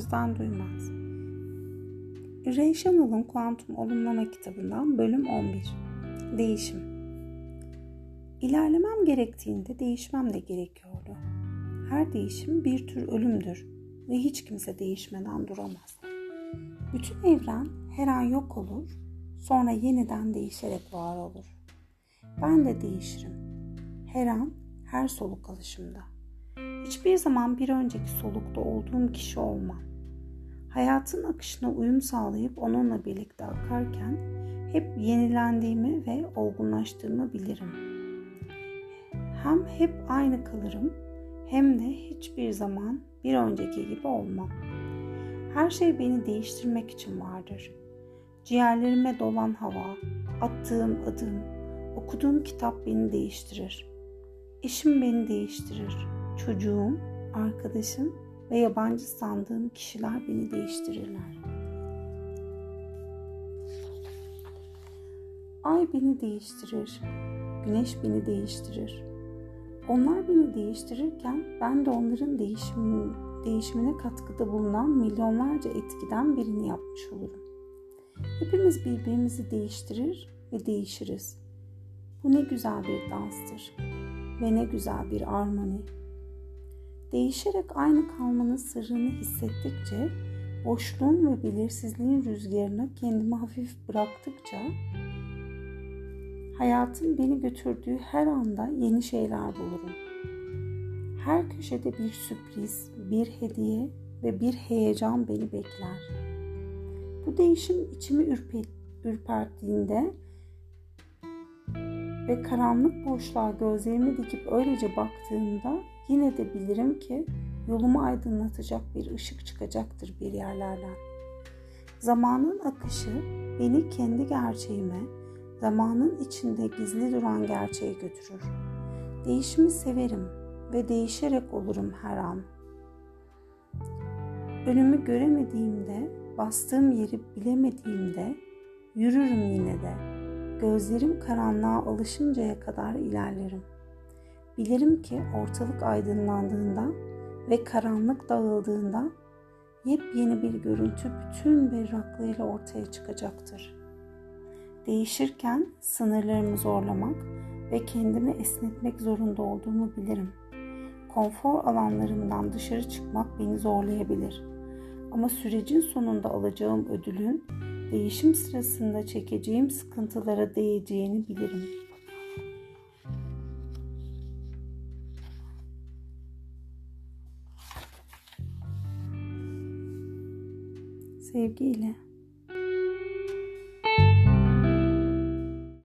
özden duymaz. Ray Shanel'ın Kuantum Olumlama kitabından bölüm 11. Değişim. İlerlemem gerektiğinde değişmem de gerekiyordu. Her değişim bir tür ölümdür ve hiç kimse değişmeden duramaz. Bütün evren her an yok olur, sonra yeniden değişerek var olur. Ben de değişirim. Her an, her soluk alışımda. Hiçbir zaman bir önceki solukta olduğum kişi olmam. Hayatın akışına uyum sağlayıp onunla birlikte akarken hep yenilendiğimi ve olgunlaştığımı bilirim. Hem hep aynı kalırım hem de hiçbir zaman bir önceki gibi olmam. Her şey beni değiştirmek için vardır. Ciğerlerime dolan hava, attığım adım, okuduğum kitap beni değiştirir. Eşim beni değiştirir. Çocuğum, arkadaşım ve yabancı sandığım kişiler beni değiştirirler. Ay beni değiştirir. Güneş beni değiştirir. Onlar beni değiştirirken ben de onların değişimini, değişimine katkıda bulunan milyonlarca etkiden birini yapmış olurum. Hepimiz birbirimizi değiştirir ve değişiriz. Bu ne güzel bir danstır ve ne güzel bir armoni. Değişerek aynı kalmanın sırrını hissettikçe, boşluğun ve belirsizliğin rüzgarına kendimi hafif bıraktıkça, hayatın beni götürdüğü her anda yeni şeyler bulurum. Her köşede bir sürpriz, bir hediye ve bir heyecan beni bekler. Bu değişim içimi ürperttiğinde ve karanlık boşluğa gözlerimi dikip öylece baktığımda yine de bilirim ki yolumu aydınlatacak bir ışık çıkacaktır bir yerlerden. Zamanın akışı beni kendi gerçeğime, zamanın içinde gizli duran gerçeğe götürür. Değişimi severim ve değişerek olurum her an. Önümü göremediğimde, bastığım yeri bilemediğimde yürürüm yine de Gözlerim karanlığa alışıncaya kadar ilerlerim. Bilirim ki ortalık aydınlandığında ve karanlık dağıldığında yepyeni bir görüntü bütün berraklığıyla ortaya çıkacaktır. Değişirken sınırlarımı zorlamak ve kendimi esnetmek zorunda olduğumu bilirim. Konfor alanlarımdan dışarı çıkmak beni zorlayabilir. Ama sürecin sonunda alacağım ödülün değişim sırasında çekeceğim sıkıntılara değeceğini bilirim. Sevgiyle.